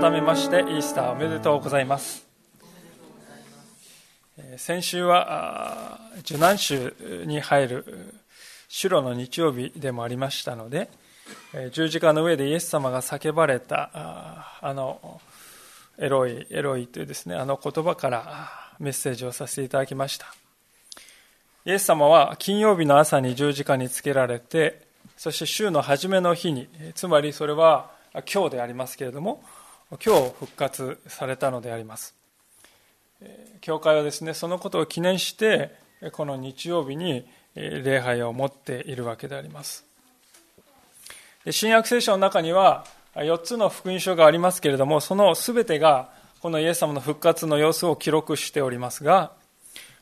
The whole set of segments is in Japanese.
改めましてイースターおめでとうございます。先週は受難週に入る主路の日曜日でもありましたので十字架の上でイエス様が叫ばれたあのエロイエロイというですねあの言葉からメッセージをさせていただきました。イエス様は金曜日の朝に十字架につけられてそして週の初めの日につまりそれは今日でありますけれども今日復活されたのであります。教会はですねそのことを記念してこの日曜日に礼拝を持っているわけであります新約聖書の中には4つの福音書がありますけれどもその全てがこのイエス様の復活の様子を記録しておりますが、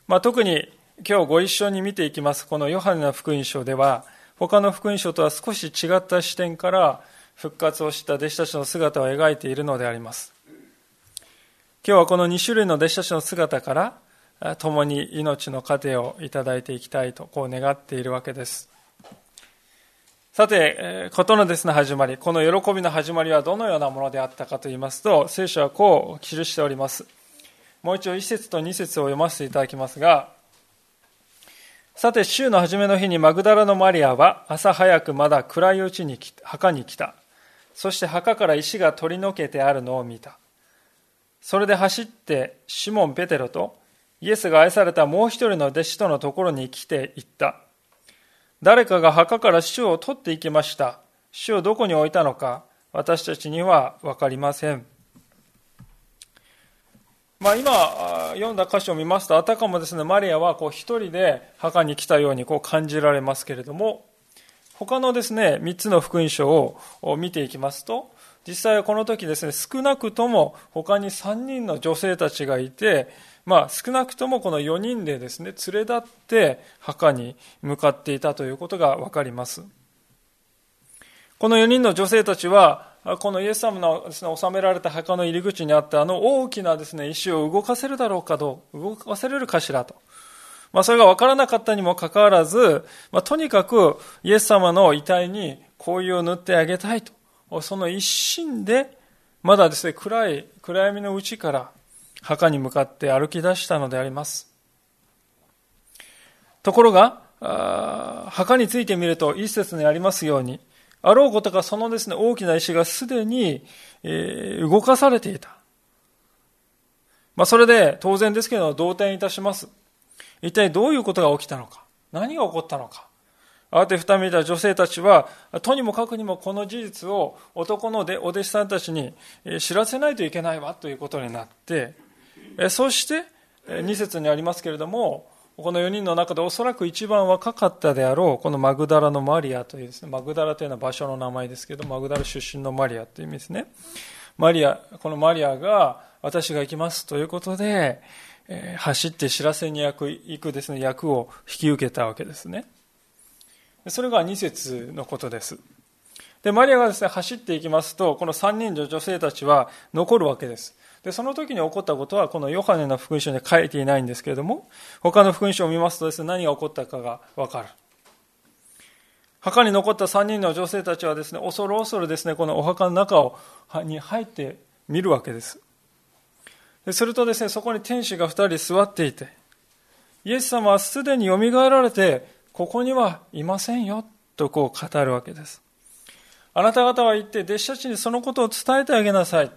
まあ、特に今日ご一緒に見ていきますこのヨハネの福音書では他の福音書とは少し違った視点から復活をした弟子たちの姿を描いているのであります。今日はこの2種類の弟子たちの姿から共に命の糧をいただいていきたいとこう願っているわけです。さて、ことのですね、始まり、この喜びの始まりはどのようなものであったかと言いますと、聖書はこう記しております。もう一度1節と2節を読ませていただきますが、さて、週の初めの日にマグダラのマリアは朝早くまだ暗いうちに墓に来た。そして墓から石が取り除けてあるのを見た。それで走ってシモン・ペテロとイエスが愛されたもう一人の弟子とのところに来て行った。誰かが墓から主を取っていきました。主をどこに置いたのか私たちには分かりません。まあ、今読んだ箇所を見ますとあたかもですねマリアはこう一人で墓に来たようにこう感じられますけれども他のですね、3つの福音書を見ていきますと、実際はこの時ですね、少なくとも他に3人の女性たちがいて、まあ少なくともこの4人でですね、連れ立って墓に向かっていたということがわかります。この4人の女性たちは、このイエス様のですね、収められた墓の入り口にあったあの大きなですね、石を動かせるだろうかどう、動かせれるかしらと。まあ、それが分からなかったにもかかわらず、まあ、とにかくイエス様の遺体に紅葉を塗ってあげたいと。その一心で、まだですね、暗い、暗闇のうちから墓に向かって歩き出したのであります。ところが、墓についてみると、一節にありますように、あろうことかそのですね、大きな石がすでに、えー、動かされていた。まあ、それで当然ですけど、動転いたします。一体どういうことが起きたのか何が起こったのか慌てふためいた女性たちは、とにもかくにもこの事実を男のお弟子さんたちに知らせないといけないわということになって、そして2節にありますけれども、この4人の中でおそらく一番若かったであろう、このマグダラのマリアというですね、マグダラというのは場所の名前ですけど、マグダラ出身のマリアという意味ですね。マリア、このマリアが私が行きますということで、走って知らせに行くですね、役を引き受けたわけですね。それが2節のことです。で、マリアがですね、走っていきますと、この3人の女性たちは残るわけです。で、その時に起こったことは、このヨハネの福音書に書いていないんですけれども、他の福音書を見ますとですね、何が起こったかがわかる。墓に残った3人の女性たちはですね、恐る恐るですね、このお墓の中をに入ってみるわけです。でするとですね、そこに天使が二人座っていて、イエス様はすでによみがえられて、ここにはいませんよ、とこう語るわけです。あなた方は行って弟子たちにそのことを伝えてあげなさい。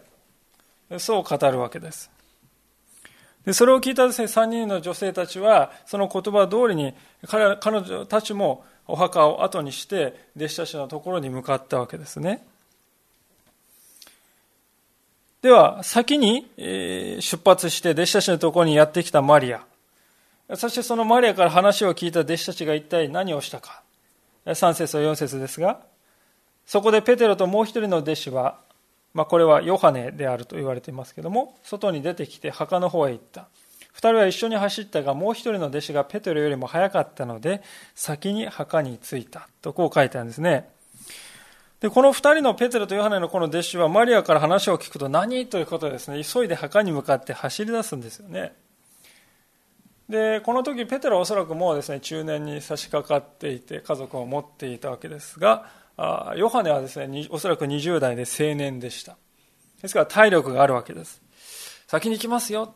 そう語るわけです。でそれを聞いたですね、3人の女性たちは、その言葉通りに彼彼女たちもお墓を後にして、弟子たちのところに向かったわけですね。では、先に出発して弟子たちのところにやってきたマリア。そしてそのマリアから話を聞いた弟子たちが一体何をしたか。3節と4節ですが、そこでペテロともう一人の弟子は、まあ、これはヨハネであると言われていますけども、外に出てきて墓の方へ行った。二人は一緒に走ったが、もう一人の弟子がペテロよりも早かったので、先に墓に着いた。とこう書いてあるんですね。で、この二人のペテロとヨハネのこの弟子はマリアから話を聞くと何？ということでですね、急いで墓に向かって走り出すんですよね。で、この時ペテロはおそらくもうですね、中年に差し掛かっていて家族を持っていたわけですが、ヨハネはですね、おそらく20代で青年でした。ですから体力があるわけです。先に行きますよ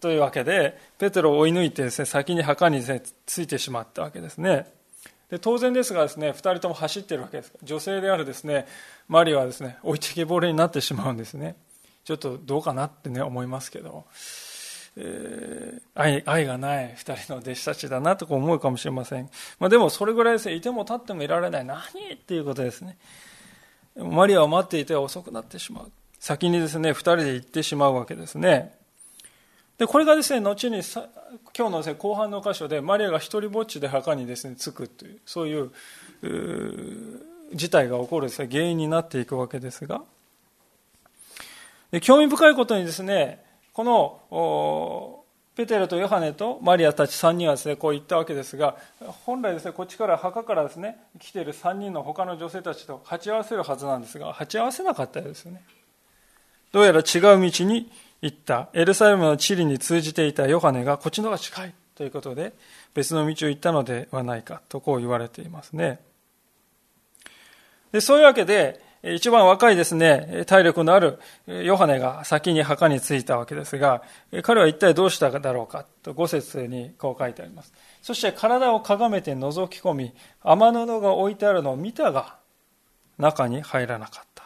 というわけで、ペテロを追い抜いてですね、先に墓にですね、ついてしまったわけですね。で当然ですがですね、2人とも走ってるわけです。女性であるですね、マリはですね、置いてけぼれになってしまうんですね。ちょっとどうかなってね、思いますけど、え、愛愛がない2人の弟子たちだなと思うかもしれません。まあ、でもそれぐらいですね、いても立ってもいられない。何っていうことですね。マリアを待っていて遅くなってしまう。先にですね、2人で行ってしまうわけですね。で、これがですね、後にさ今日のです、ね、後半の箇所で、マリアが一人ぼっちで墓にですね、着くという、そういう事態が起こるです、ね、原因になっていくわけですが、で興味深いことにですね、このペテロとヨハネとマリアたち3人はですね、こう言ったわけですが、本来ですね、こっちから墓からですね、来ている3人の他の女性たちと鉢合わせるはずなんですが、鉢合わせなかったようですよね。どうやら違う道に行ったエルサレムの地理に通じていたヨハネがこっちの方が近いということで別の道を行ったのではないかとこう言われていますね。でそういうわけで一番若いですね、体力のあるヨハネが先に墓に着いたわけですが、彼は一体どうしただろうかと5節にこう書いてあります。そして体をかがめて覗き込み、天布が置いてあるのを見たが、中に入らなかった。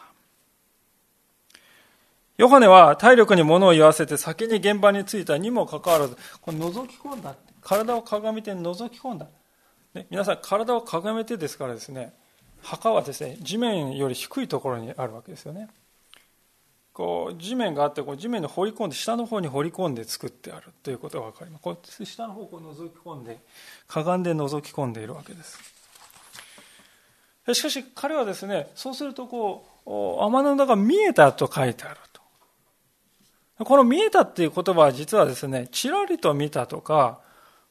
ヨハネは体力に物を言わせて先に現場に着いたにもかかわらず、これ覗き込んだ。体をかがめて覗き込んだ。ね、皆さん、体をかがめてですからですね、墓はですね、地面より低いところにあるわけですよね。こう地面があってこう地面に掘り込んで下の方に掘り込んで作ってあるということが分かります。こう下の方をこう覗き込んでかがんで覗き込んでいるわけです。しかし彼はですねそうするとこう天の中見えたと書いてあると。この見えたっていう言葉は実はですね、ちらりと見たとか、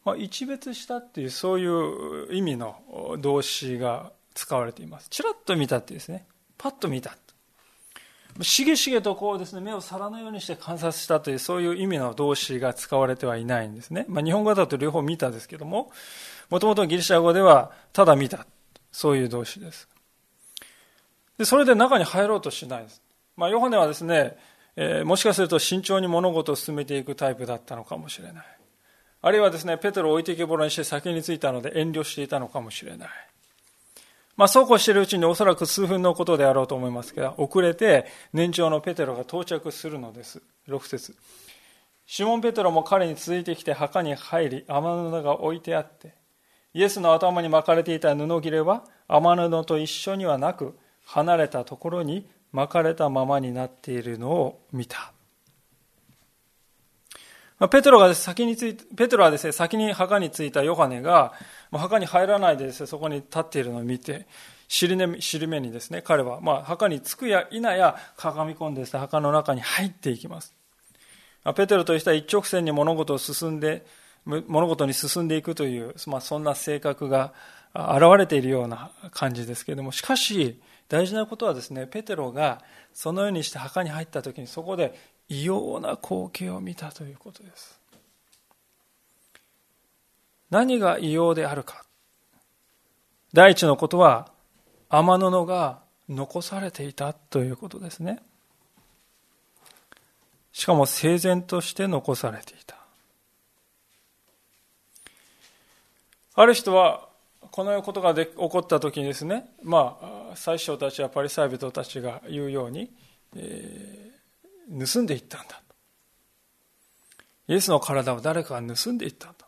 まあ、一別したっていうそういう意味の動詞が使われています。ちらっと見たってですね、パッと見た。しげしげとこうですね、目を皿のようにして観察したというそういう意味の動詞が使われてはいないんですね。まあ、日本語だと両方見たですけども、もともとギリシャ語ではただ見た。そういう動詞です。で、それで中に入ろうとしないです。まあ、ヨハネはですね、えー、もしかすると慎重に物事を進めていくタイプだったのかもしれない。あるいはですね、ペテロを置いてけぼらにして先に着いたので遠慮していたのかもしれない。まあ、そうこうしているうちにおそらく数分のことであろうと思いますが、遅れて年長のペテロが到着するのです。6節シモン・ペテロも彼に続いてきて墓に入り、天布が置いてあって、イエスの頭に巻かれていた布切れは天布と一緒にはなく、離れたところに巻かれたままになっているのを見た。ペトロが先についペトロはですね、先に墓に着いたヨハネが、墓に入らないでですね、そこに立っているのを見て、尻目尻目にですね、彼は、まあ、墓に着くや否や、かがみ込んでですね、墓の中に入っていきます。ペテロという人は一直線に物事を進んで、物事に進んでいくという、まあ、そんな性格が現れているような感じですけれども、しかし、大事なことはですね、ペテロがそのようにして墓に入った時にそこで異様な光景を見たということです。何が異様であるか。第一のことは、天布が残されていたということですね。しかも整然として残されていた。ある人はこのようなことがで起こった時にですね、まあ、最初たちはパリサイ人たちが言うように、えー、盗んでいったんだイエスの体を誰かが盗んでいったんだ。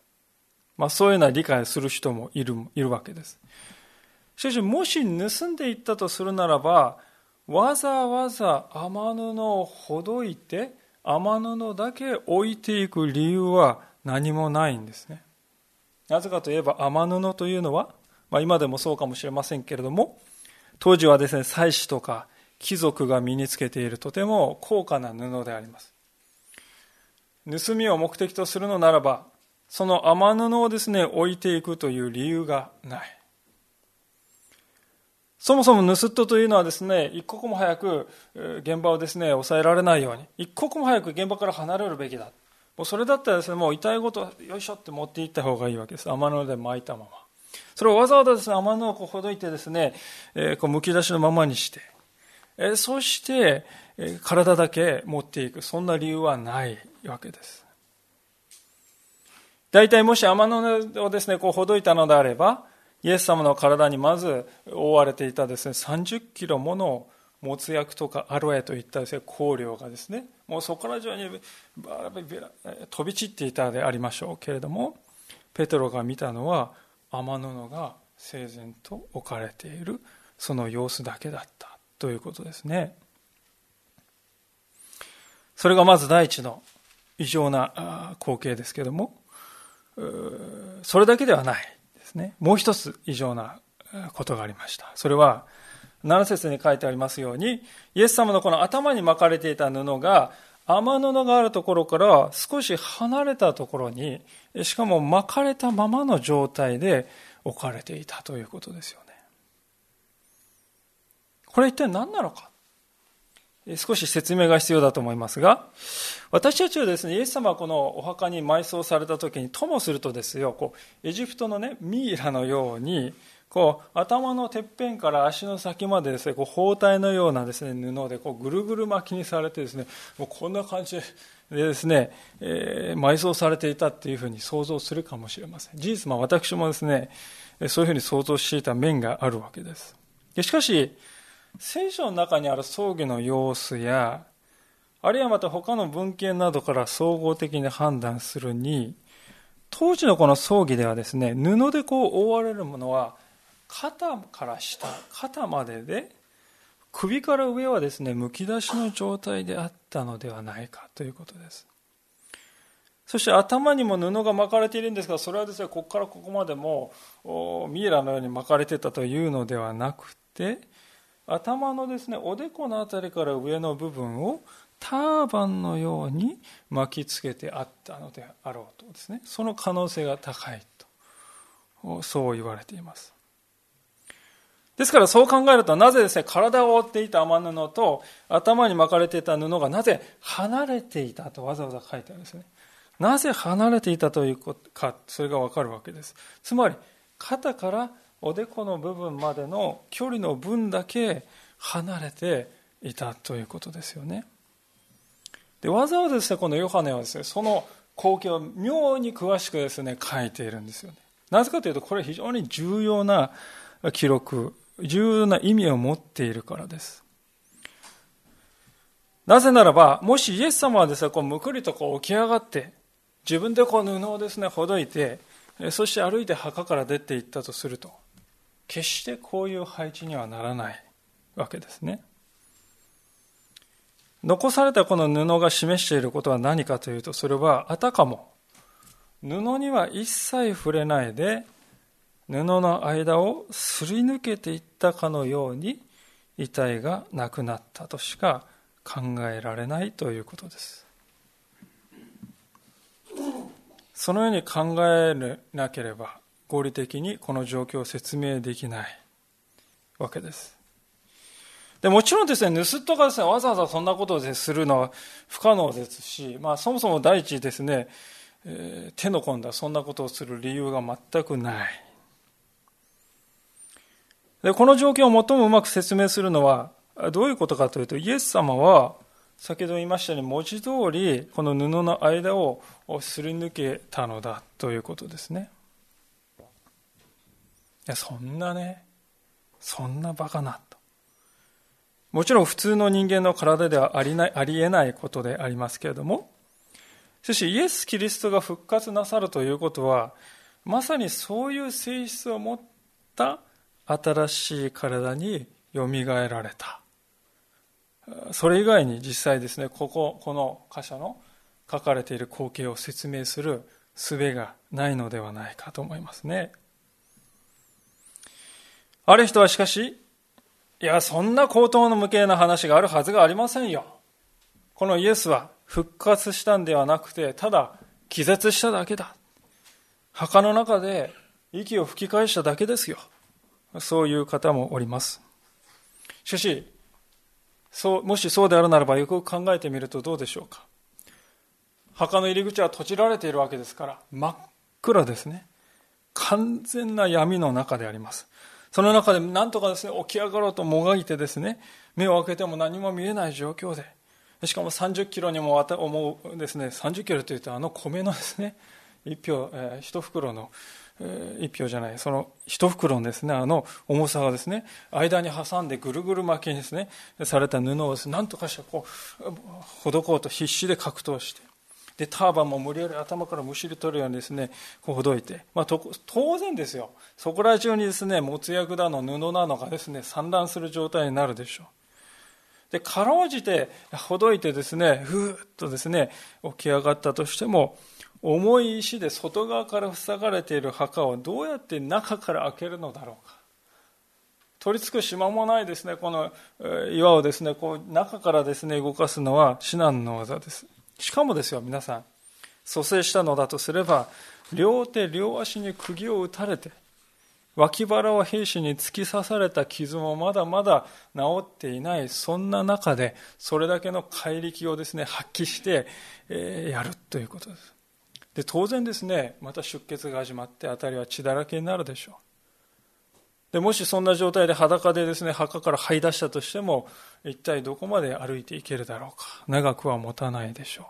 まあ、そういうような理解する人もいるいるわけです。しかし、もし盗んでいったとするならば、わざわざ天布をほどいて、天布だけ置いていく理由は何もないんですね。なぜかといえば天布というのは、まあ、今でもそうかもしれませんけれども、当時はですね、祭司とか貴族が身につけているとても高価な布であります。盗みを目的とするのならば、その雨布をですね、置いていくという理由がない。そもそも盗人というのはですね、一刻も早く現場をですね、抑えられないように、一刻も早く現場から離れるべきだ。もうそれだったらですね、もう痛いごと、よいしょって持っていった方がいいわけです。雨布で巻いたまま。それをわざわざですね、雨布をこうほどいてですね、えー、こう剥き出しのままにして、そして、体だけ持っていく。そんな理由はないわけです。大体もし雨布をですね、こうほどいたのであれば、イエス様の体にまず覆われていたですね、30キロものもつ薬とかアロエといったですね、香料がですね、もうそこら中に飛び散っていたでありましょうけれども、ペトロが見たのは雨布が整然と置かれているその様子だけだったということですね。それがまず第一の異常な光景ですけども、それだけではないですね。もう一つ異常なことがありました。それは、7節に書いてありますように、イエス様のこの頭に巻かれていた布が、雨布があるところから少し離れたところに、しかも巻かれたままの状態で置かれていたということですよね。これ一体何なのか？少し説明が必要だと思いますが、私たちはですね、イエス様はこのお墓に埋葬された時に、ともするとですよ、こう、エジプトのね、ミイラのように、こう、頭のてっぺんから足の先までですね、こう、包帯のようなですね、布で、こう、ぐるぐる巻きにされてですね、もうこんな感じでですね、え、埋葬されていたっていうふうに想像するかもしれません。事実、まあ私もですね、そういうふうに想像していた面があるわけです。しかし、聖書の中にある葬儀の様子や、あるいはまた他の文献などから総合的に判断するに、当時のこの葬儀ではですね、布でこう覆われるものは、肩から下、肩までで、首から上はですね、むき出しの状態であったのではないかということです。そして頭にも布が巻かれているんですが、それはですね、ここからここまでもミイラのように巻かれてたというのではなくて、頭のですね、おでこの辺りから上の部分をターバンのように巻きつけてあったのであろうとですね、その可能性が高いと、そう言われています。ですからそう考えると、なぜですね、体を覆っていた雨布と頭に巻かれていた布がなぜ離れていたとわざわざ書いてあるんですね。なぜ離れていたということか、それがわかるわけです。つまり、肩からおでこの部分までの距離の分だけ離れていたということですよね。でわざわざですね、このヨハネはですね、その光景を妙に詳しくですね、書いているんですよね。なぜかというと、これ非常に重要な記録、重要な意味を持っているからです。なぜならば、もしイエス様はですね、こうむくりとこう起き上がって、自分でこう布をですね、ほどいて、そして歩いて墓から出て行ったとすると、決してこういう配置にはならないわけですね。残されたこの布が示していることは何かというと、それはあたかも布には一切触れないで、布の間をすり抜けていったかのように遺体がなくなったとしか考えられないということです。そのように考えなければ合理的にこの状況を説明できないわけです。でもちろんですね、盗人がですね、わざわざそんなことをするのは不可能ですし、まあそもそも第一ですね、えー、手の込んだそんなことをする理由が全くない。でこの状況を最もうまく説明するのはどういうことかというと、イエス様は先ほど言いましたように文字通りこの布の間をすり抜けたのだということですね。や、そんなね、そんなバカなと。もちろん普通の人間の体ではありないありえないことでありますけれども、しかしイエス・キリストが復活なさるということは、まさにそういう性質を持った新しい体によみがえられた。それ以外に実際ですね、ここ、この箇所の書かれている光景を説明する術がないのではないかと思いますね。ある人はしかし、いや、そんな高等の無形な話があるはずがありませんよ。このイエスは、復活したんではなくて、ただ気絶しただけだ。墓の中で息を吹き返しただけですよ。そういう方もおります。しかし、そう、もしそうであるならばよく考えてみるとどうでしょうか。墓の入り口は閉じられているわけですから、真っ暗ですね。完全な闇の中であります。その中で何とかですね、起き上がろうともがいてですね、目を開けても何も見えない状況で、しかも30キロにも思うですね、30キロというとあの米のですね、一票、えー、一袋の、えー、一票じゃない、その一袋のですね、あの重さがですね、間に挟んでぐるぐる巻きにですね、された布を何とかしてこう、ほどこうと必死で格闘して、で、ターバンも無理やり頭からむしり取るようにですね、ほどいて、まあ、当然ですよ。そこら中にですね、もつ薬だの布なのがですね、散乱する状態になるでしょう。で、かろうじて、ほどいてですね、ふーっとですね、起き上がったとしても、重い石で外側から塞がれている墓をどうやって中から開けるのだろうか。取り付く島もないですね、この岩をですね、こう中からですね、動かすのは至難の技です。しかもですよ、皆さん、蘇生したのだとすれば、両手両足に釘を打たれて、脇腹を兵士に突き刺された傷もまだまだ治っていない、そんな中で、それだけの怪力をですね、発揮して、えー、やるということです。で、当然ですね、また出血が始まって、辺りは血だらけになるでしょう。で、もしそんな状態で裸でですね、墓から這い出したとしても、一体どこまで歩いていけるだろうか。長くは持たないでしょう。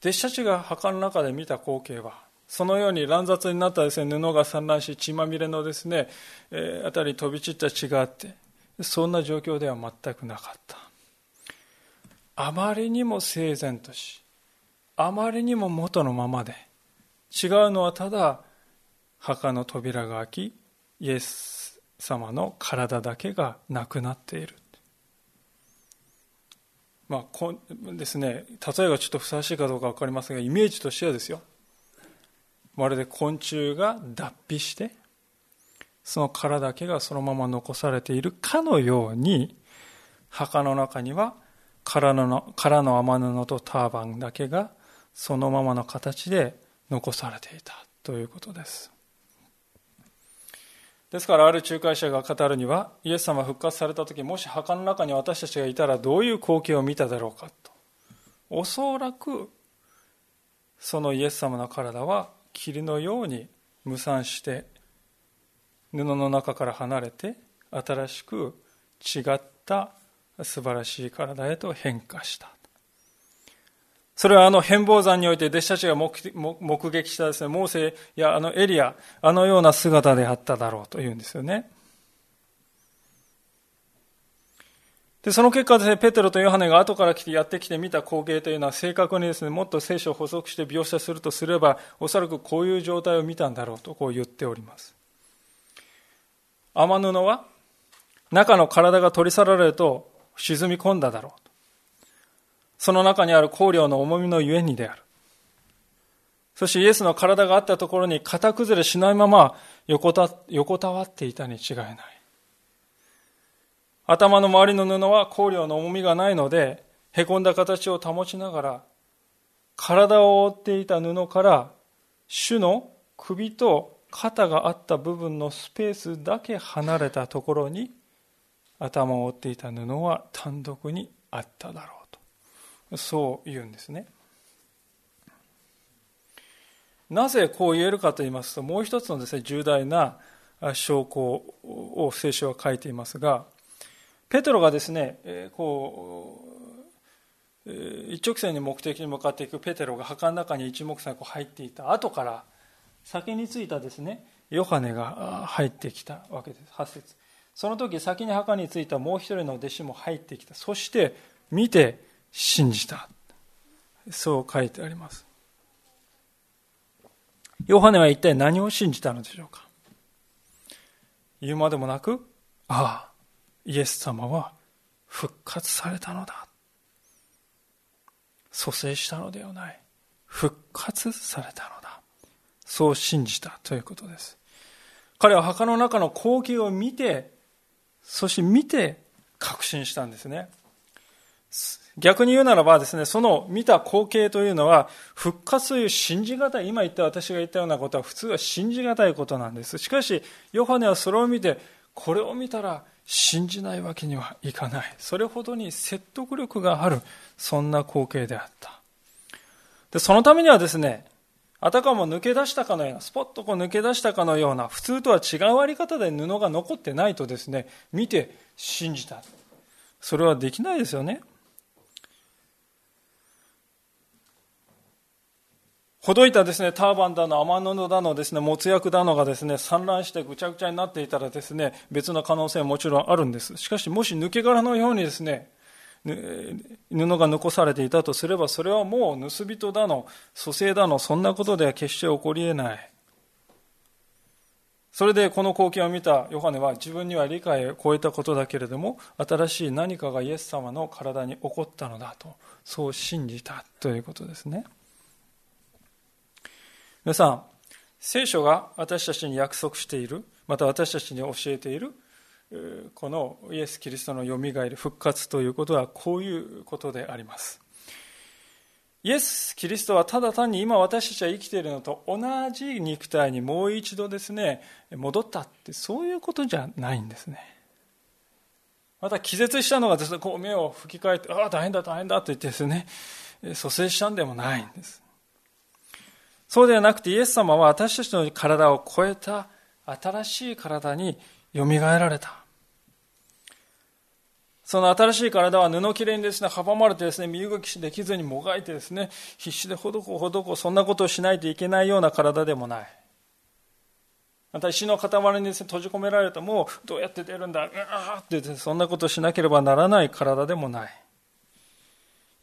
弟子たちが墓の中で見た光景は、そのように乱雑になったですね、布が散乱し、血まみれのですね、えー、あたり飛び散った血があって、そんな状況では全くなかった。あまりにも整然とし、あまりにも元のままで、違うのはただ、墓の扉が開き、イエス様の体だけがなくなっている。まあ、こですね、例えがちょっとふさわしいかどうか分かりませんが、イメージとしてはですよ。まるで昆虫が脱皮してその殻だけがそのまま残されているかのように墓の中には殻の殻の雨布とターバンだけがそのままの形で残されていたということですですからある仲介者が語るにはイエス様復活された時もし墓の中に私たちがいたらどういう光景を見ただろうかと。おそらくそのイエス様の体は霧のように無産して布の中から離れて新しく違った素晴らしい体へと変化した。それはあの変貌山において弟子たちが目撃したですね、モーセやあのエリア、あのような姿であっただろうというんですよね。で、その結果ですね、ペテロとヨハネが後から来てやってきて見た光景というのは正確にですね、もっと聖書を補足して描写するとすれば、おそらくこういう状態を見たんだろうとこう言っております。雨布は中の体が取り去られると沈み込んだだろう。その中にある香料の重みのゆえにである。そしてイエスの体があったところに型崩れしないまま横た横たわっていたに違いない。頭の周りの布は香料の重みがないので、へこんだ形を保ちながら、体を覆っていた布から主の首と肩があった部分のスペースだけ離れたところに頭を覆っていた布は単独にあっただろうそう言うんですね。なぜこう言えるかと言いますともう一つのですね重大な証拠を聖書は書いていますがペトロがですね、こう、一直線に目的に向かっていくペテロが墓の中に一目散こう入っていた後から先に着いたですねヨハネが入ってきたわけです。8節。その時先に墓に着いたもう一人の弟子も入ってきた。そして見て信じたそう書いてありますヨハネは一体何を信じたのでしょうか？言うまでもなくああイエス様は復活されたのだ。蘇生したのではない。復活されたのだ。そう信じたということです。彼は墓の中の光景を見て、そして見て確信したんですね。逆に言うならばですね、その見た光景というのは、復活という信じがたい、今言った私が言ったようなことは普通は信じがたいことなんです。しかし、ヨハネはそれを見て、これを見たら信じないわけにはいかない。それほどに説得力がある、そんな光景であった。で、そのためにはですね、あたかも抜け出したかのような、スポッとこう抜け出したかのような、普通とは違うあり方で布が残ってないとですね、見て信じた。それはできないですよね。ほどいたですね、ターバンだの、天布だのですね、もつ薬だのがですね、散乱してぐちゃぐちゃになっていたらですね、別の可能性はもちろんあるんです。しかし、もし抜け殻のようにですね、布が残されていたとすれば、それはもう盗人だの、蘇生だの、そんなことでは決して起こり得ない。それでこの光景を見たヨハネは自分には理解を超えたことだけれども、新しい何かがイエス様の体に起こったのだと、そう信じたということですね。皆さん、聖書が私たちに約束している、また私たちに教えている、このイエス・キリストのよみがえる復活ということはこういうことであります。イエス・キリストはただ単に今私たちは生きているのと同じ肉体にもう一度ですね、戻ったってそういうことじゃないんですね。また気絶したのがですね、こう目を吹き替えて、ああ、大変だ、大変だと言ってですね、蘇生したんでもないんです。そうではなくてイエス様は私たちの体を超えた新しい体によみがえられた。その新しい体は布切れにですね、阻まれてですね、身動きできずにもがいてですね、必死でほどこほどこ、そんなことをしないといけないような体でもない。また石の塊にですね、閉じ込められても、どうやって出るんだ、うわーって、そんなことをしなければならない体でもない。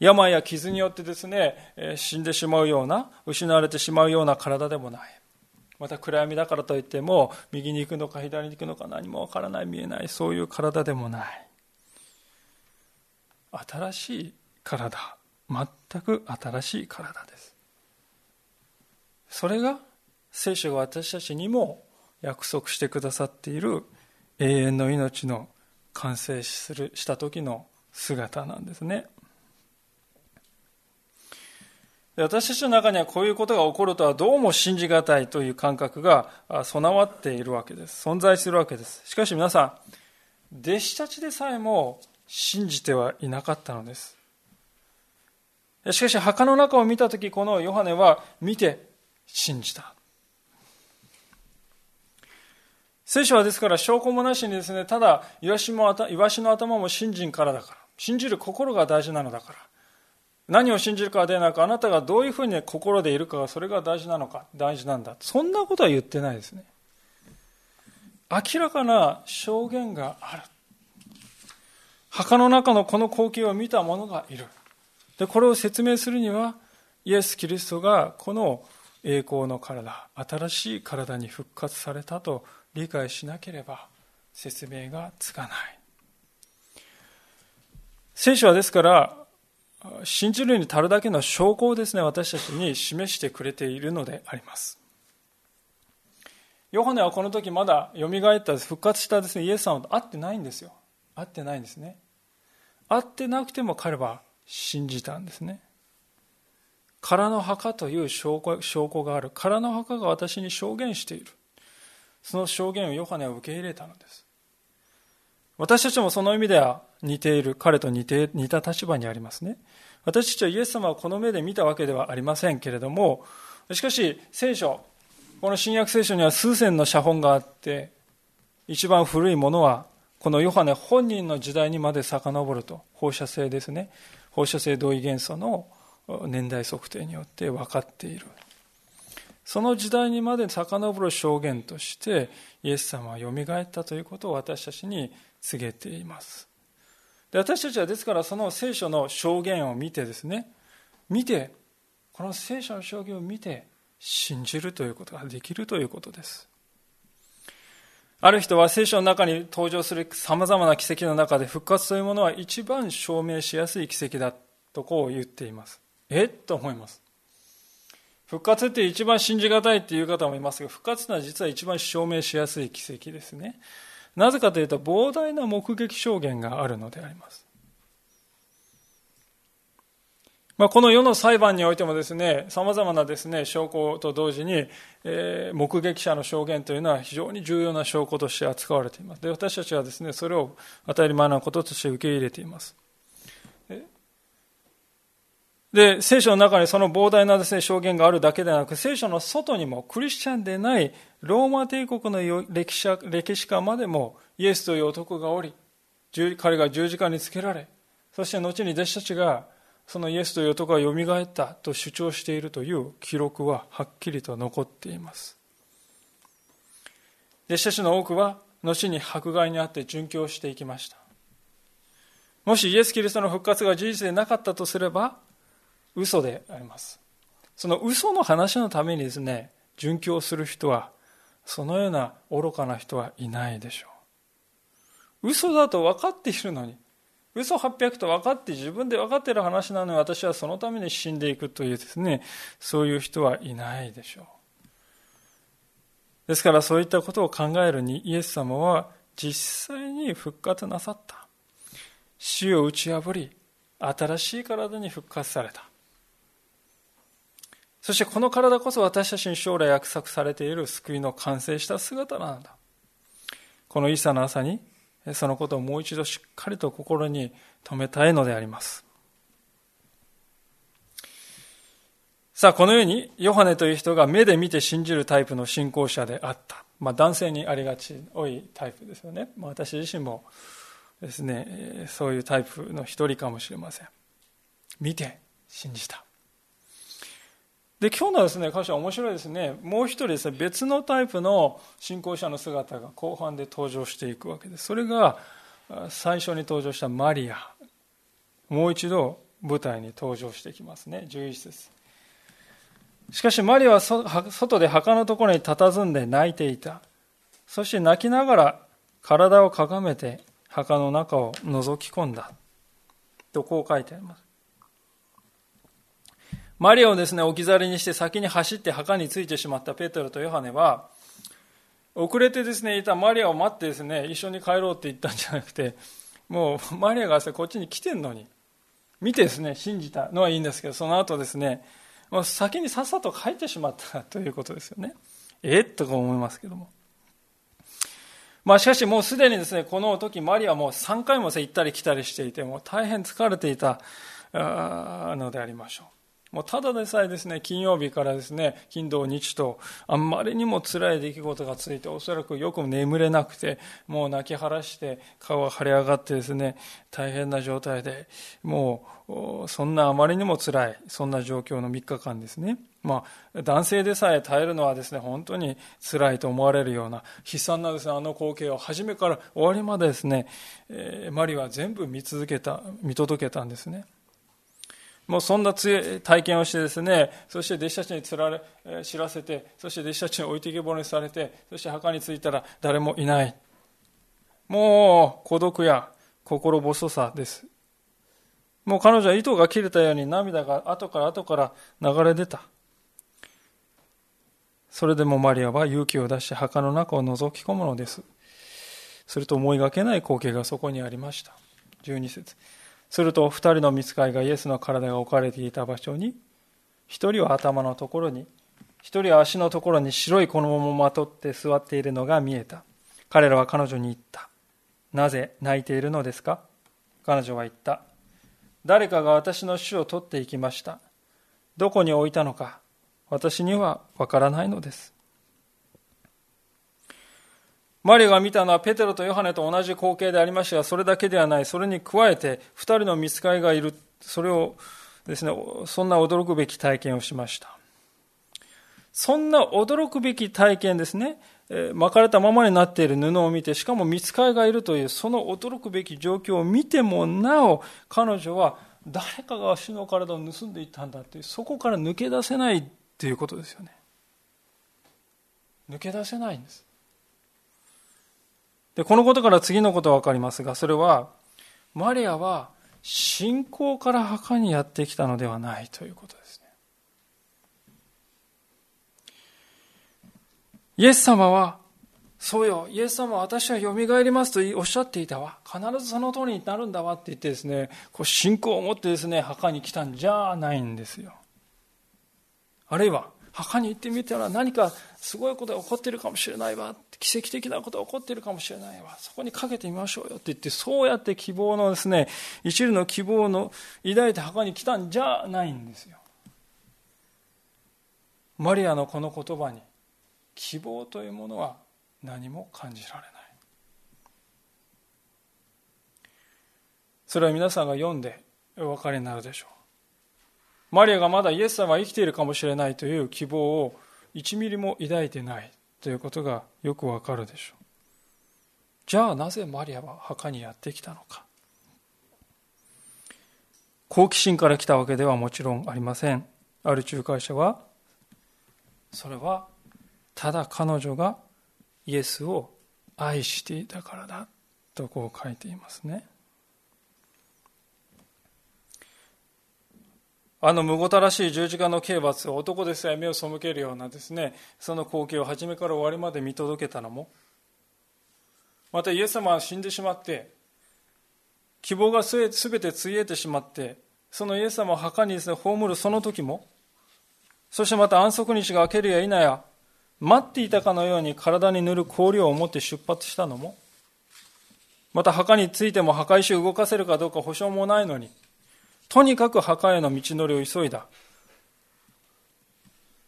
病や傷によってですね、死んでしまうような、失われてしまうような体でもない。また暗闇だからといっても、右に行くのか左に行くのか何もわからない、見えない、そういう体でもない。新しい体、全く新しい体です。それが聖書が私たちにも約束してくださっている永遠の命の完成するした時の姿なんですね。私たちの中にはこういうことが起こるとはどうも信じがたいという感覚が備わっているわけです。存在するわけです。しかし皆さん、弟子たちでさえも信じてはいなかったのです。しかし墓の中を見たとき、このヨハネは見て信じた。聖書はですから証拠もなしにですね、ただイワシの頭も信心からだから、信じる心が大事なのだから、何を信じるかではなく、あなたがどういうふうに心でいるかが、それが大事なのか、大事なんだ。そんなことは言ってないですね。明らかな証言がある。墓の中のこの光景を見た者がいる。で、これを説明するには、イエス・キリストがこの栄光の体、新しい体に復活されたと理解しなければ説明がつかない。聖書はですから、信じるに足るだけの証拠をですね、私たちに示してくれているのであります。ヨハネはこの時まだ蘇った復活したですね、イエス様と会ってないんですよ。会ってないんですね。会ってなくても彼は信じたんですね。空の墓という証拠証拠がある。空の墓が私に証言している。その証言をヨハネは受け入れたのです。私たちもその意味では似ている、彼と似て似た立場にありますね。私たちはイエス様をこの目で見たわけではありませんけれども、しかし聖書、この新約聖書には数千の写本があって、一番古いものは、このヨハネ本人の時代にまで遡ると、放射性ですね。放射性同位元素の年代測定によって分かっている。その時代にまで遡る証言として、イエス様はよみがえったということを私たちに告げています。で私たちはですからその聖書の証言を見てですね見てこの聖書の証言を見て信じるということができるということです。ある人は聖書の中に登場するさまざまな奇跡の中で復活というものは一番証明しやすい奇跡だとこう言っています。えっと思います。復活って一番信じがたいっていう方もいますが復活というのは実は一番証明しやすい奇跡ですねなぜかというと膨大な目撃証言があるのでありますまあ、この世の裁判においてもですね、様々なですね、証拠と同時に、えー、目撃者の証言というのは非常に重要な証拠として扱われています。で、私たちはですね、それを当たり前のこととして受け入れています。で、聖書の中にその膨大なですね、証言があるだけでなく、聖書の外にもクリスチャンでないローマ帝国の歴史歴史家までもイエスという男がおり、彼が十字架につけられ、そして後に弟子たちがそのイエスという男がよみがえったと主張しているという記録ははっきりと残っています。弟子たちの多くは後に迫害にあって殉教していきました。もしイエス・キリストの復活が事実でなかったとすれば、嘘であります。その嘘の話のためにですね、殉教する人は、そのような愚かな人はいないでしょう。嘘だと分かっているのに、嘘800と分かって自分で分かっている話なのに私はそのために死んでいくというですね、そういう人はいないでしょう。ですからそういったことを考えるにイエス様は実際に復活なさった。死を打ち破り、新しい体に復活された。そしてこの体こそ私たちに将来約束されている救いの完成した姿なんだ。このイーサの朝にそのことをもう一度しっかりと心に留めたいのであります。さあ、このように、ヨハネという人が目で見て信じるタイプの信仰者であった。まあ、男性にありがち、多いタイプですよね。まあ、私自身もですね、そういうタイプの一人かもしれません。見て信じた。で、今日のですね、箇所は面白いですね。もう一人ですね、別のタイプの信仰者の姿が後半で登場していくわけです。それが、最初に登場したマリア。もう一度舞台に登場してきますね。11節しかしマリアは外で墓のところに佇んで泣いていた。そして泣きながら体をかがめて墓の中を覗き込んだ。とこう書いてあります。マリアをですね、置き去りにして先に走って墓に着いてしまったペテロとヨハネは、遅れてですね、いたマリアを待ってですね、一緒に帰ろうって言ったんじゃなくて、もうマリアがこっちに来てんのに、見てですね、信じたのはいいんですけど、その後ですね、もう先にさっさと帰ってしまったということですよね。えっとか思いますけども。まあしかしもうすでにですね、この時マリアも3回も行ったり来たりしていて、もう大変疲れていたのでありましょう。もうただでさえですね、金曜日からですね、金土日と、あんまりにも辛い出来事がついて、おそらくよく眠れなくて、もう泣き晴らして、顔が腫れ上がってですね、大変な状態で、もう、そんなあまりにも辛い、そんな状況の3日間ですね。まあ、男性でさえ耐えるのはですね、本当に辛いと思われるような悲惨なですね、あの光景を初めから終わりまでですね、えー、マリは全部見続けた、見届けたんですね。もうそんな強い体験をしてですね、そして弟子たちにつられ、知らせて、そして弟子たちに置いてけぼりにされて、そして墓に着いたら誰もいない。もう孤独や心細さです。もう彼女は糸が切れたように涙が後から後から流れ出た。それでもマリアは勇気を出して墓の中を覗き込むのです。すると思いがけない光景がそこにありました。12節すると二人の見つかいがイエスの体が置かれていた場所に、一人は頭のところに、一人は足のところに白い衣をまとって座っているのが見えた。彼らは彼女に言った。なぜ泣いているのですか？彼女は言った。誰かが私の死を取っていきました。どこに置いたのか、私にはわからないのです。マリアが見たのはペテロとヨハネと同じ光景でありましたが、それだけではない。それに加えて、二人の見つかりがいる。それをですね、そんな驚くべき体験をしました。そんな驚くべき体験ですね。巻かれたままになっている布を見て、しかも見つかりがいるという、その驚くべき状況を見てもなお、彼女は誰かが死の体を盗んでいったんだという、そこから抜け出せないということですよね。抜け出せないんです。で、このことから次のことがわかりますが、それは、マリアは信仰から墓にやってきたのではないということですね。イエス様は、そうよ、イエス様は私は蘇りますとおっしゃっていたわ。必ずその通りになるんだわって言ってですね、こう信仰を持ってですね、墓に来たんじゃないんですよ。あるいは、墓に行ってみたら何かすごいことが起こっているかもしれないわ。奇跡的なことが起こっているかもしれないわ。そこにかけてみましょうよって言って、そうやって希望のですね、一縷の希望の抱いて墓に来たんじゃないんですよ。マリアのこの言葉に希望というものは何も感じられないそれは皆さんが読んでお分かりになるでしょうマリアがまだイエス様は生きているかもしれないという希望を1ミリも抱いてないということがよくわかるでしょう。じゃあなぜマリアは墓にやってきたのか。好奇心から来たわけではもちろんありません。ある仲介者はそれはただ彼女がイエスを愛していたからだとこう書いていますね。あのむごたらしい十字架の刑罰を男でさえ目を背けるようなですねその光景を初めから終わりまで見届けたのもまたイエス様は死んでしまって希望がすべてついえてしまってそのイエス様を墓にですね葬るその時もそしてまた安息日が明けるや否や待っていたかのように体に塗る香料を持って出発したのも、また墓についても墓石を動かせるかどうか保証もないのに、とにかく墓への道のりを急いだ。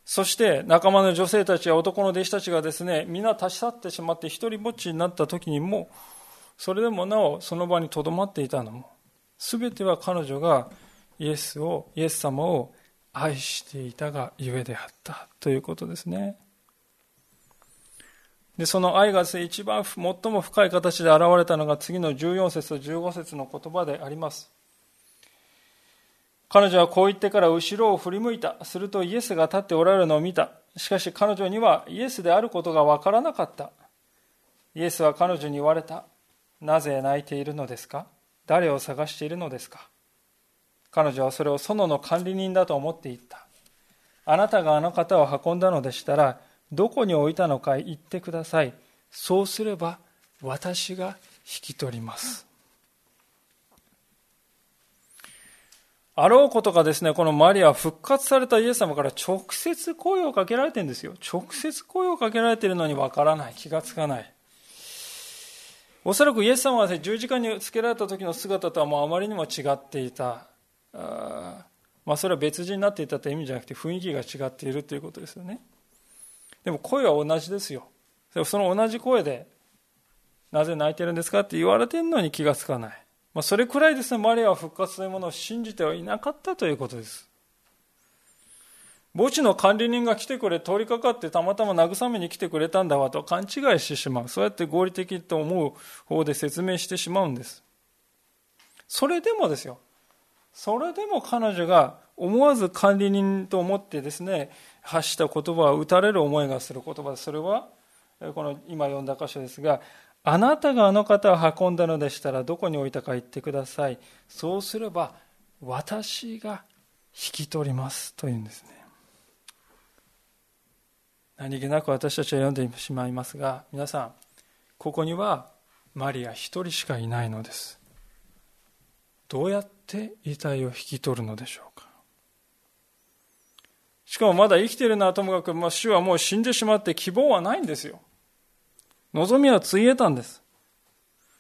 そして仲間の女性たちや男の弟子たちがですね、皆立ち去ってしまって一人ぼっちになった時にも、それでもなおその場にとどまっていたのも、すべては彼女がイエスを、イエス様を愛していたがゆえであったということですね。で、その愛が、一番最も深い形で現れたのが次の14節と15節の言葉であります。彼女はこう言ってから後ろを振り向いた。するとイエスが立っておられるのを見た。しかし彼女にはイエスであることがわからなかった。イエスは彼女に言われた。なぜ泣いているのですか？誰を探しているのですか？彼女はそれを園の管理人だと思っていった。あなたがあの方を運んだのでしたら、どこに置いたのか言ってくださいそうすれば私が引き取りますあろうことかですね、このマリアは復活されたイエス様から直接声をかけられてるんですよ。直接声をかけられてるのにわからない。気がつかない。おそらくイエス様は、ね、十字架につけられた時の姿とはもうあまりにも違っていた。あまあそれは別人になっていたという意味じゃなくて雰囲気が違っているということですよね。でも声は同じですよ。その同じ声で、なぜ泣いてるんですかって言われてるのに気がつかない。まあ、それくらいですね、マリアは復活というものを信じてはいなかったということです。墓地の管理人が来てくれ、通りかかってたまたま慰めに来てくれたんだわと勘違いしてしまう。そうやって合理的と思う方で説明してしまうんです。それでもですよ。それでも彼女が思わず管理人と思ってですね、発した言葉は打たれる思いがする言葉で。それは、この今読んだ箇所ですが、あなたがあの方を運んだのでしたらどこに置いたか言ってください。そうすれば私が引き取りますというんですね。何気なく私たちは読んでしまいますが、皆さん、ここにはマリア一人しかいないのです。どうやって遺体を引き取るのでしょうか。しかもまだ生きているのはともかく、まあ、主はもう死んでしまって希望はないんですよ。望みはついえたんです。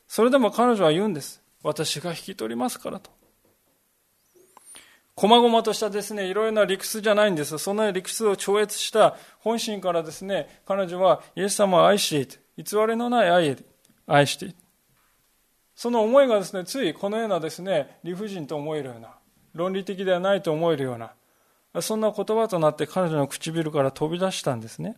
それでも彼女は言うんです。私が引き取りますからと。細々としたですね、いろいろな理屈じゃないんです。そんな理屈を超越した本心からですね、彼女はイエス様を愛していて、偽りのない愛で愛していて。その思いがですね、ついこのようなですね、理不尽と思えるような、論理的ではないと思えるような、そんな言葉となって彼女の唇から飛び出したんですね。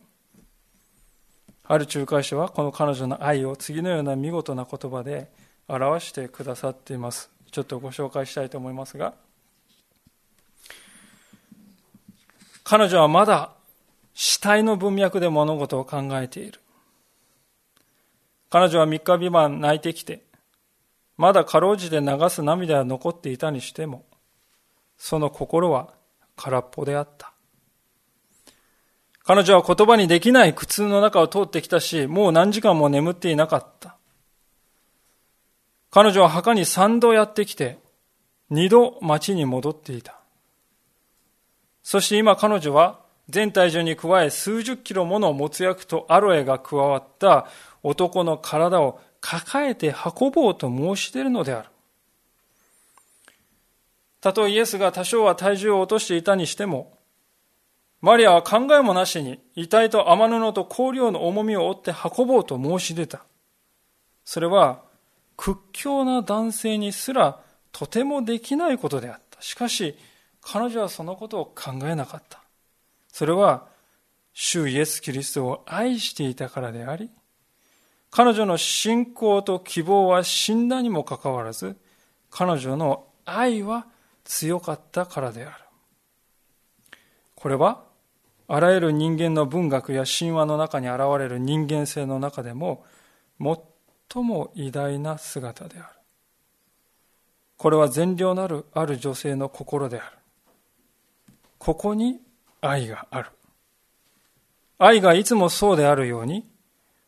ある仲介者はこの彼女の愛を次のような見事な言葉で表してくださっています。ちょっとご紹介したいと思いますが、彼女はまだ死体の文脈で物事を考えている。彼女は三日三晩泣いてきて、まだかろうじて流す涙は残っていたにしても、その心は空っぽであった。彼女は言葉にできない苦痛の中を通ってきたし、もう何時間も眠っていなかった。彼女は墓に三度やってきて、二度町に戻っていた。そして今彼女は全体重に加え数十キロもの没薬とアロエが加わった男の体を抱えて運ぼうと申し出るのである。たとえイエスが多少は体重を落としていたにしても、マリアは考えもなしに遺体と雨布と香料の重みを負って運ぼうと申し出た。それは屈強な男性にすらとてもできないことであった。しかし、彼女はそのことを考えなかった。それは、主イエス・キリストを愛していたからであり、彼女の信仰と希望は死んだにもかかわらず、彼女の愛は強かったからである。これは、あらゆる人間の文学や神話の中に現れる人間性の中でも、最も偉大な姿である。これは善良なるある女性の心である。ここに愛がある。愛がいつもそうであるように、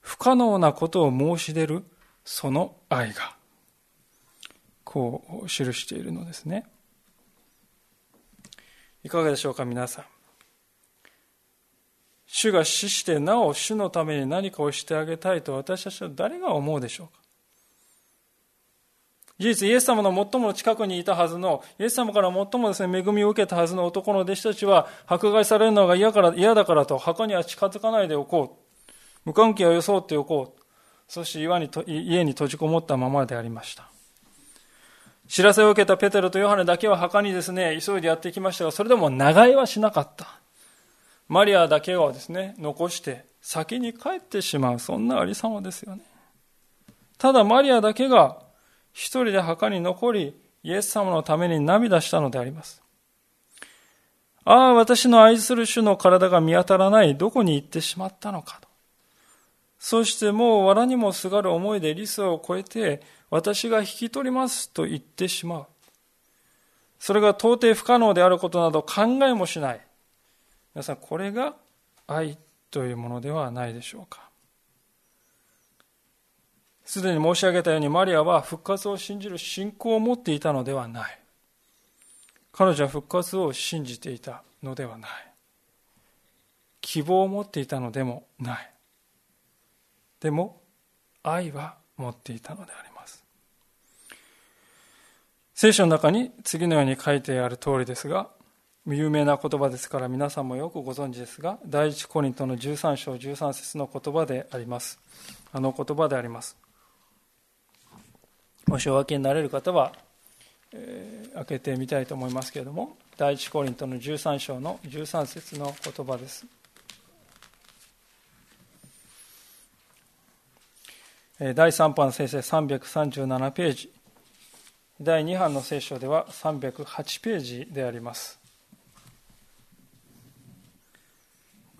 不可能なことを申し出るその愛が、こう記しているのですね。いかがでしょうか、皆さん。主が死してなお主のために何かをしてあげたいと私たちは誰が思うでしょうか？事実、イエス様の最も近くにいたはずの、イエス様から最もですね、恵みを受けたはずの男の弟子たちは、迫害されるのが嫌から、嫌だからと、墓には近づかないでおこう。無関係を装っておこう。そして岩に家に閉じこもったままでありました。知らせを受けたペテロとヨハネだけは墓にですね、急いでやってきましたが、それでも長居はしなかった。マリアだけをですね、残して先に帰ってしまう、そんなありさまですよね。ただマリアだけが一人で墓に残り、イエス様のために涙したのであります。ああ、私の愛する主の体が見当たらない、どこに行ってしまったのかと。そしてもう藁にもすがる思いでリスを超えて、私が引き取りますと言ってしまう。それが到底不可能であることなど考えもしない。皆さん、これが愛というものではないでしょうか。すでに申し上げたようにマリアは復活を信じる信仰を持っていたのではない。彼女は復活を信じていたのではない。希望を持っていたのでもない。でも、愛は持っていたのであります。聖書の中に次のように書いてある通りですが、有名な言葉ですから皆さんもよくご存知ですが、第一コリントの13章13節の言葉であります。あの言葉であります。もしお分けになれる方は、えー、開けてみたいと思いますけれども、第一コリントの13章の13節の言葉です。第3版の先生337ページ第2版の聖書では308ページであります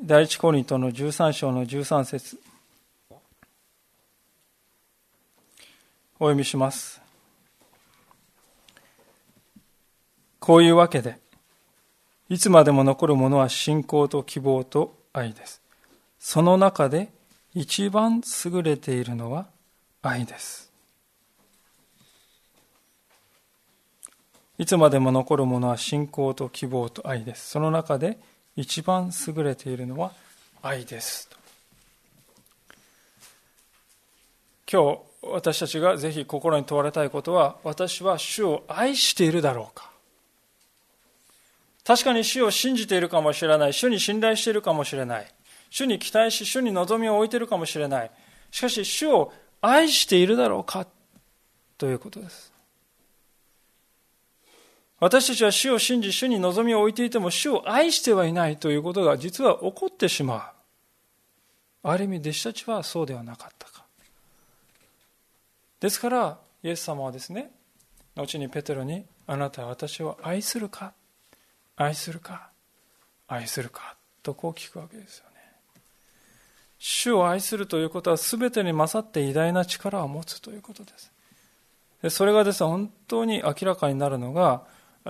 第一コリントの13章の13節お読みします。こういうわけで、いつまでも残るものは信仰と希望と愛です。その中で一番優れているのは愛です。いつまでも残るものは信仰と希望と愛です。その中で一番優れているのは愛です。今日私たちがぜひ心に問われたいことは私は主を愛しているだろうか。確かに主を信じているかもしれない。主に信頼しているかもしれない。主に期待し主に望みを置いているかもしれない。しかし主を愛しているだろうかということです。私たちは主を信じ、主に望みを置いていても、主を愛してはいないということが実は起こってしまう。ある意味、弟子たちはそうではなかったか。ですから、イエス様はですね、後にペテロに、あなたは私を愛するか？愛するか？愛するか？とこう聞くわけですよね。主を愛するということは全てに勝って偉大な力を持つということです。それがですね、本当に明らかになるのが、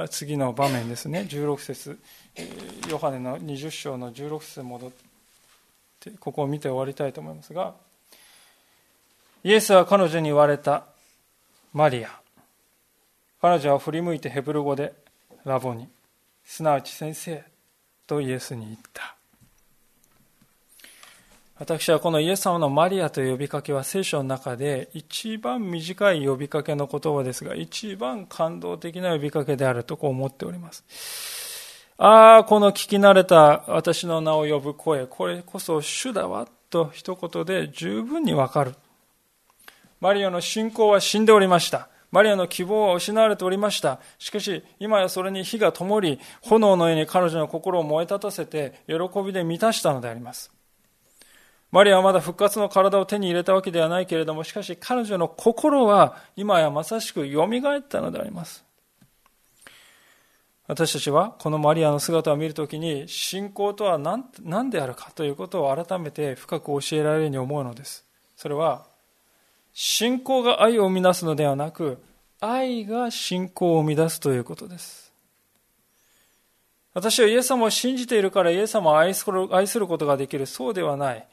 次の場面ですね、16節。ヨハネの20章の16節戻ってここを見て終わりたいと思いますがイエスは彼女に言われたマリア。彼女は振り向いてヘブル語でラボに。すなわち先生とイエスに言った。私はこのイエス様のマリアという呼びかけは聖書の中で一番短い呼びかけの言葉ですが一番感動的な呼びかけであるとこう思っております。ああこの聞き慣れた私の名を呼ぶ声これこそ主だわと一言で十分にわかる。マリアの信仰は死んでおりました。マリアの希望は失われておりました。しかし今やそれに火が灯り炎のように彼女の心を燃え立たせて喜びで満たしたのであります。マリアはまだ復活の体を手に入れたわけではないけれども、しかし彼女の心は今やまさしく蘇ったのであります。私たちはこのマリアの姿を見るときに信仰とは何何であるかということを改めて深く教えられるように思うのです。それは信仰が愛を生み出すのではなく愛が信仰を生み出すということです。私はイエス様を信じているからイエス様を愛することができる。そうではない。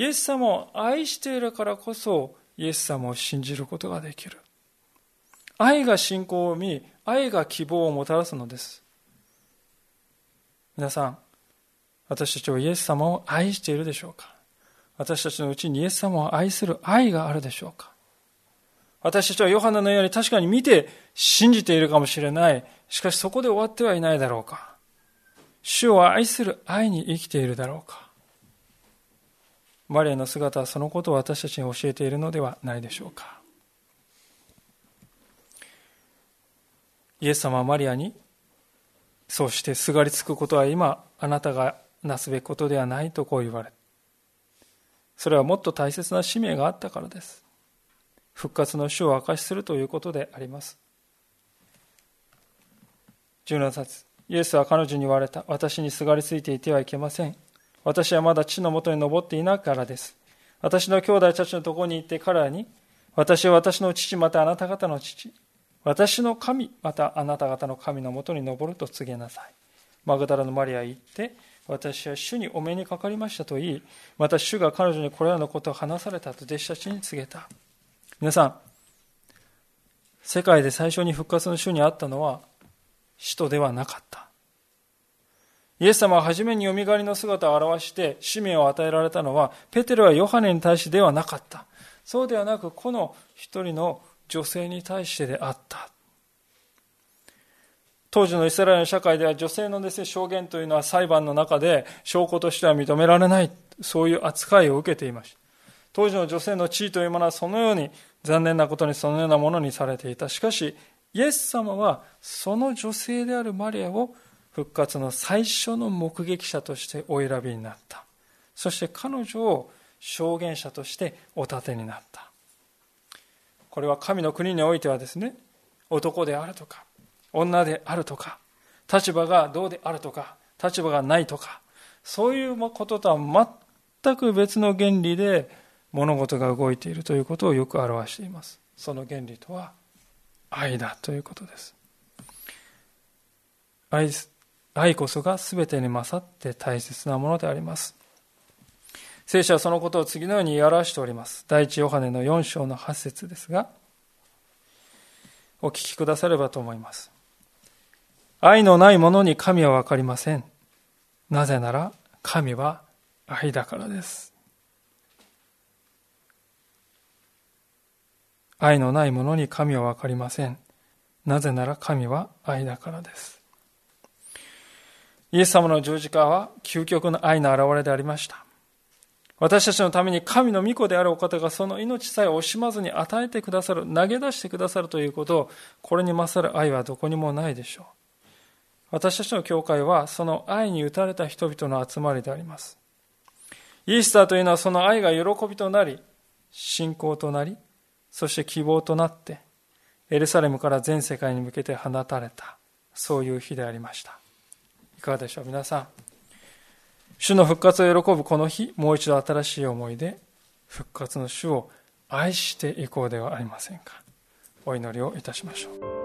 イエス様を愛しているからこそイエス様を信じることができる。愛が信仰を見愛が希望をもたらすのです。皆さん私たちはイエス様を愛しているでしょうか？私たちのうちにイエス様を愛する愛があるでしょうか？私たちはヨハネのように確かに見て信じているかもしれない。しかしそこで終わってはいないだろうか？主を愛する愛に生きているだろうか？マリアの姿はそのことを私たちに教えているのではないでしょうか。イエス様はマリアにそうしてすがりつくことは今あなたがなすべきことではないとこう言われそれはもっと大切な使命があったからです。復活の主を明かしするということであります。17節イエスは彼女に言われた。私にすがりついていてはいけません。私はまだ地のもとに登っていないからです。私の兄弟たちのところに行って彼らに、私は私の父、またあなた方の父、私の神、またあなた方の神のもとに登ると告げなさい。マグダラのマリアへ行って、私は主にお目にかかりましたと言い、また主が彼女にこれらのことを話されたと弟子たちに告げた。皆さん、世界で最初に復活の主に会ったのは、使徒ではなかった。イエス様は初めによみがりの姿を表して使命を与えられたのは、ペテロやヨハネに対してではなかった。そうではなく、この一人の女性に対してであった。当時のイスラエルの社会では女性のです、ね、証言というのは裁判の中で証拠としては認められない、そういう扱いを受けていました。当時の女性の地位というものはそのように残念なことにそのようなものにされていた。しかし、イエス様はその女性であるマリアを復活の最初の目撃者としてお選びになった。そして彼女を証言者としてお立てになった。これは神の国においてはですね男であるとか女であるとか立場がどうであるとか立場がないとかそういうこととは全く別の原理で物事が動いているということをよく表しています。その原理とは愛だということです。愛愛こそが全てに勝って大切なものであります。聖書はそのことを次のように言い表しております。第一ヨハネの4章の8節ですが、お聞きくださればと思います。愛のないものに神はわかりません。なぜなら神は愛だからです。愛のないものに神はわかりません。なぜなら神は愛だからです。イエス様の十字架は究極の愛の表れでありました。私たちのために神の御子であるお方がその命さえ惜しまずに与えてくださる、投げ出してくださるということを、これに勝る愛はどこにもないでしょう。私たちの教会はその愛に打たれた人々の集まりであります。イースターというのはその愛が喜びとなり、信仰となり、そして希望となって、エルサレムから全世界に向けて放たれた、そういう日でありました。いかがでしょう？皆さん主の復活を喜ぶこの日もう一度新しい思いで復活の主を愛していこうではありませんか？お祈りをいたしましょう。